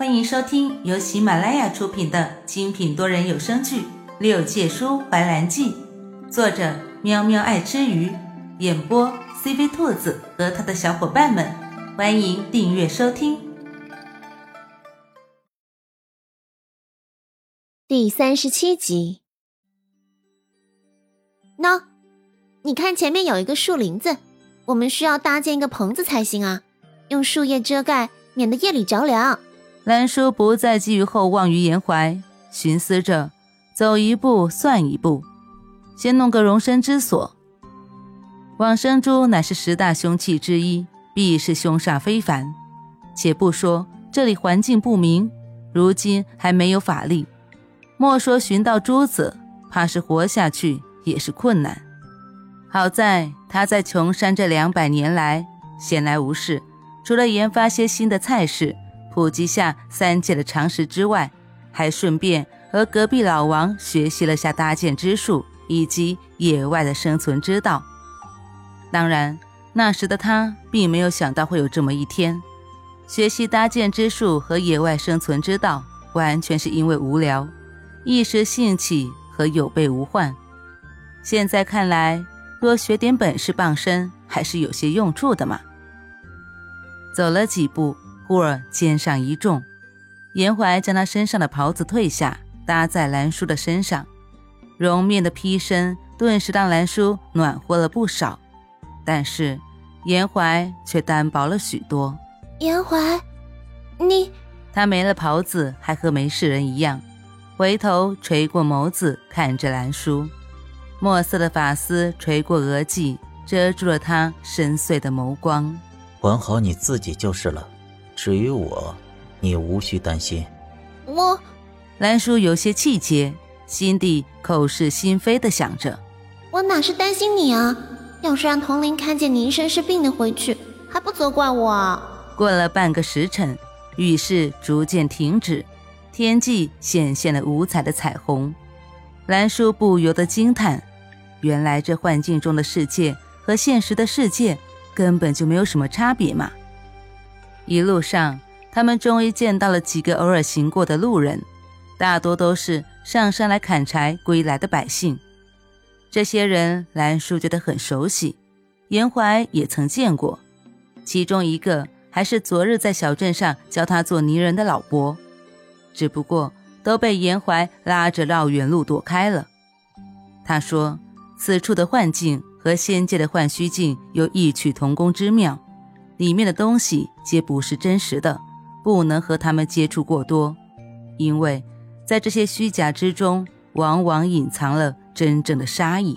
欢迎收听由喜马拉雅出品的精品多人有声剧《六界书怀兰记》，作者喵喵爱吃鱼，演播 CV 兔子和他的小伙伴们。欢迎订阅收听。第三十七集。喏，你看前面有一个树林子，我们需要搭建一个棚子才行啊，用树叶遮盖，免得夜里着凉。兰叔不再寄予厚望于颜怀，寻思着走一步算一步，先弄个容身之所。往生珠乃是十大凶器之一，必是凶煞非凡。且不说这里环境不明，如今还没有法力，莫说寻到珠子，怕是活下去也是困难。好在他在穷山这两百年来闲来无事，除了研发些新的菜式。普及下三界的常识之外，还顺便和隔壁老王学习了下搭建之术以及野外的生存之道。当然，那时的他并没有想到会有这么一天。学习搭建之术和野外生存之道，完全是因为无聊，一时兴起和有备无患。现在看来，多学点本事傍身，还是有些用处的嘛。走了几步。忽而肩上一重，严怀将他身上的袍子褪下，搭在兰叔的身上，绒面的披身顿时让兰叔暖和了不少。但是严怀却单薄了许多。严怀，你……他没了袍子，还和没事人一样，回头垂过眸子看着兰叔，墨色的发丝垂过额际，遮住了他深邃的眸光。管好你自己就是了。至于我，你无需担心。我，兰叔有些气结，心底口是心非的想着：我哪是担心你啊？要是让童林看见你一身是病的回去，还不责怪我？过了半个时辰，雨势逐渐停止，天际显现了五彩的彩虹。兰叔不由得惊叹：原来这幻境中的世界和现实的世界根本就没有什么差别嘛！一路上，他们终于见到了几个偶尔行过的路人，大多都是上山来砍柴归来的百姓。这些人，兰叔觉得很熟悉，严怀也曾见过。其中一个还是昨日在小镇上教他做泥人的老伯，只不过都被严怀拉着绕远路躲开了。他说：“此处的幻境和仙界的幻虚境有异曲同工之妙。”里面的东西皆不是真实的，不能和他们接触过多，因为在这些虚假之中，往往隐藏了真正的杀意。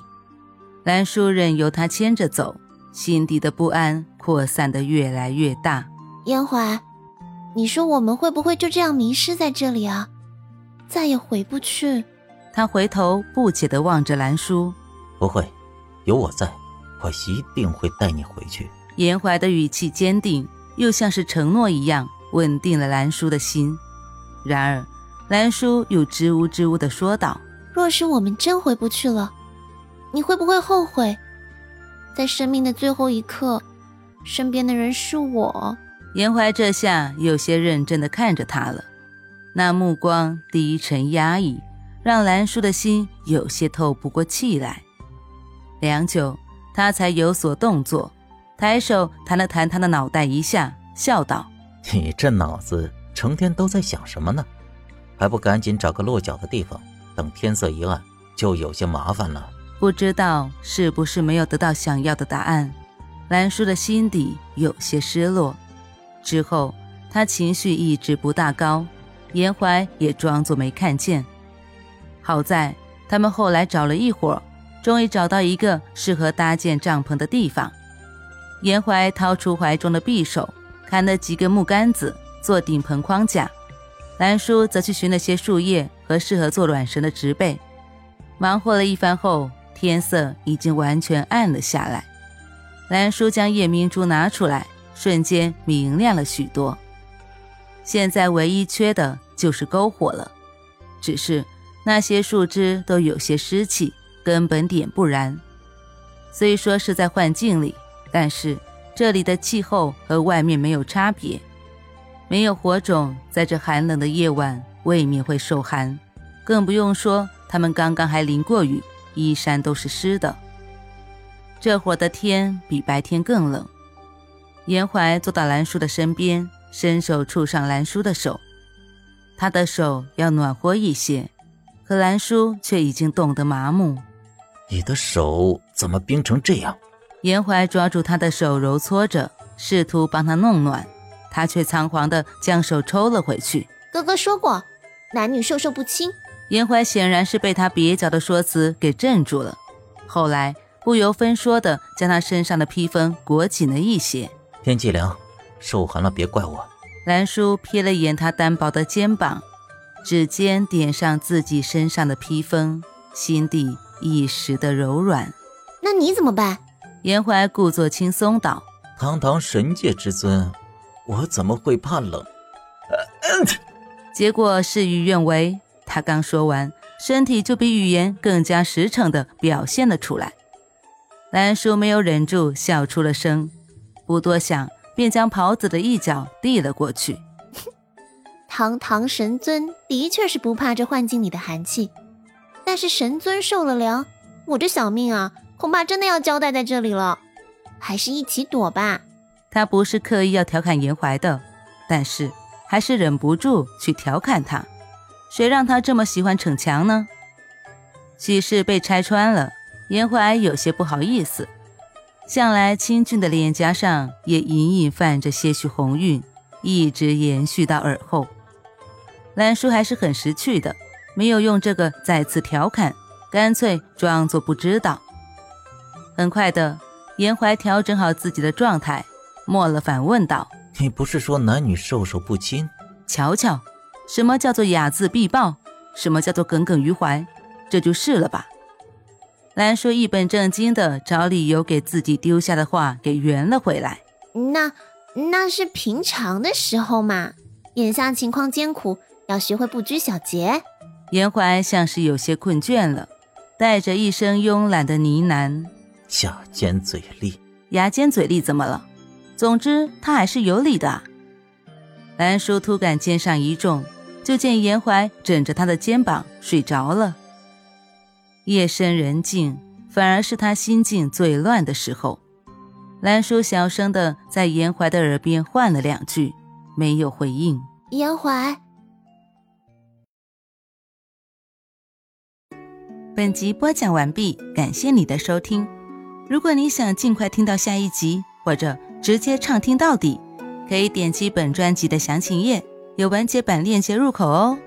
兰叔任由他牵着走，心底的不安扩散的越来越大。烟怀，你说我们会不会就这样迷失在这里啊？再也回不去？他回头不解地望着兰叔，不会，有我在，我一定会带你回去。严怀的语气坚定，又像是承诺一样，稳定了兰叔的心。然而，兰叔又支吾支吾地说道：“若是我们真回不去了，你会不会后悔？在生命的最后一刻，身边的人是我。”严怀这下有些认真地看着他了，那目光低沉压抑，让兰叔的心有些透不过气来。良久，他才有所动作。抬手弹了弹他的脑袋一下，笑道：“你这脑子成天都在想什么呢？还不赶紧找个落脚的地方，等天色一暗，就有些麻烦了。”不知道是不是没有得到想要的答案，兰叔的心底有些失落。之后他情绪一直不大高，严怀也装作没看见。好在他们后来找了一会儿，终于找到一个适合搭建帐篷的地方。严怀掏出怀中的匕首，砍了几根木杆子做顶棚框架。兰叔则去寻了些树叶和适合做卵绳的植被。忙活了一番后，天色已经完全暗了下来。兰叔将夜明珠拿出来，瞬间明亮了许多。现在唯一缺的就是篝火了，只是那些树枝都有些湿气，根本点不燃。虽说是在幻境里。但是这里的气候和外面没有差别，没有火种，在这寒冷的夜晚未免会受寒，更不用说他们刚刚还淋过雨，衣衫都是湿的。这会儿的天比白天更冷。严怀坐到兰叔的身边，伸手触上兰叔的手，他的手要暖和一些，可兰叔却已经冻得麻木。你的手怎么冰成这样？严怀抓住他的手揉搓着，试图帮他弄暖，他却仓皇地将手抽了回去。哥哥说过，男女授受不亲。严怀显然是被他蹩脚的说辞给镇住了，后来不由分说的将他身上的披风裹紧了一些。天气凉，受寒了别怪我。兰叔瞥了眼他单薄的肩膀，指尖点上自己身上的披风，心底一时的柔软。那你怎么办？严怀故作轻松道：“堂堂神界之尊，我怎么会怕冷？”结果事与愿违，他刚说完，身体就比语言更加实诚的表现了出来。兰叔没有忍住，笑出了声。不多想，便将袍子的一角递了过去。堂堂神尊的确是不怕这幻境里的寒气，但是神尊受了凉，我这小命啊，恐怕真的要交代在这里了。还是一起躲吧。他不是刻意要调侃严怀的，但是还是忍不住去调侃他。谁让他这么喜欢逞强呢？喜事被拆穿了，严怀有些不好意思。向来清俊的脸颊上也隐隐泛着些许红晕，一直延续到耳后。兰叔还是很识趣的，没有用这个再次调侃，干脆装作不知道。很快的，严怀调整好自己的状态，末了反问道：“你不是说男女授受不亲？瞧瞧，什么叫做睚眦必报？什么叫做耿耿于怀？这就是了吧？”兰叔一本正经的找理由给自己丢下的话给圆了回来。那那是平常的时候嘛，眼下情况艰苦，要学会不拘小节。严怀像是有些困倦了，带着一声慵懒的呢喃：“牙尖嘴利，牙尖嘴利怎么了？总之他还是有理的。”兰叔突感肩上一重，就见严怀枕着他的肩膀睡着了。夜深人静，反而是他心境最乱的时候。兰叔小声的在严怀的耳边唤了两句，没有回应。严怀，本集播讲完毕，感谢你的收听。如果你想尽快听到下一集，或者直接畅听到底，可以点击本专辑的详情页，有完结版链接入口哦。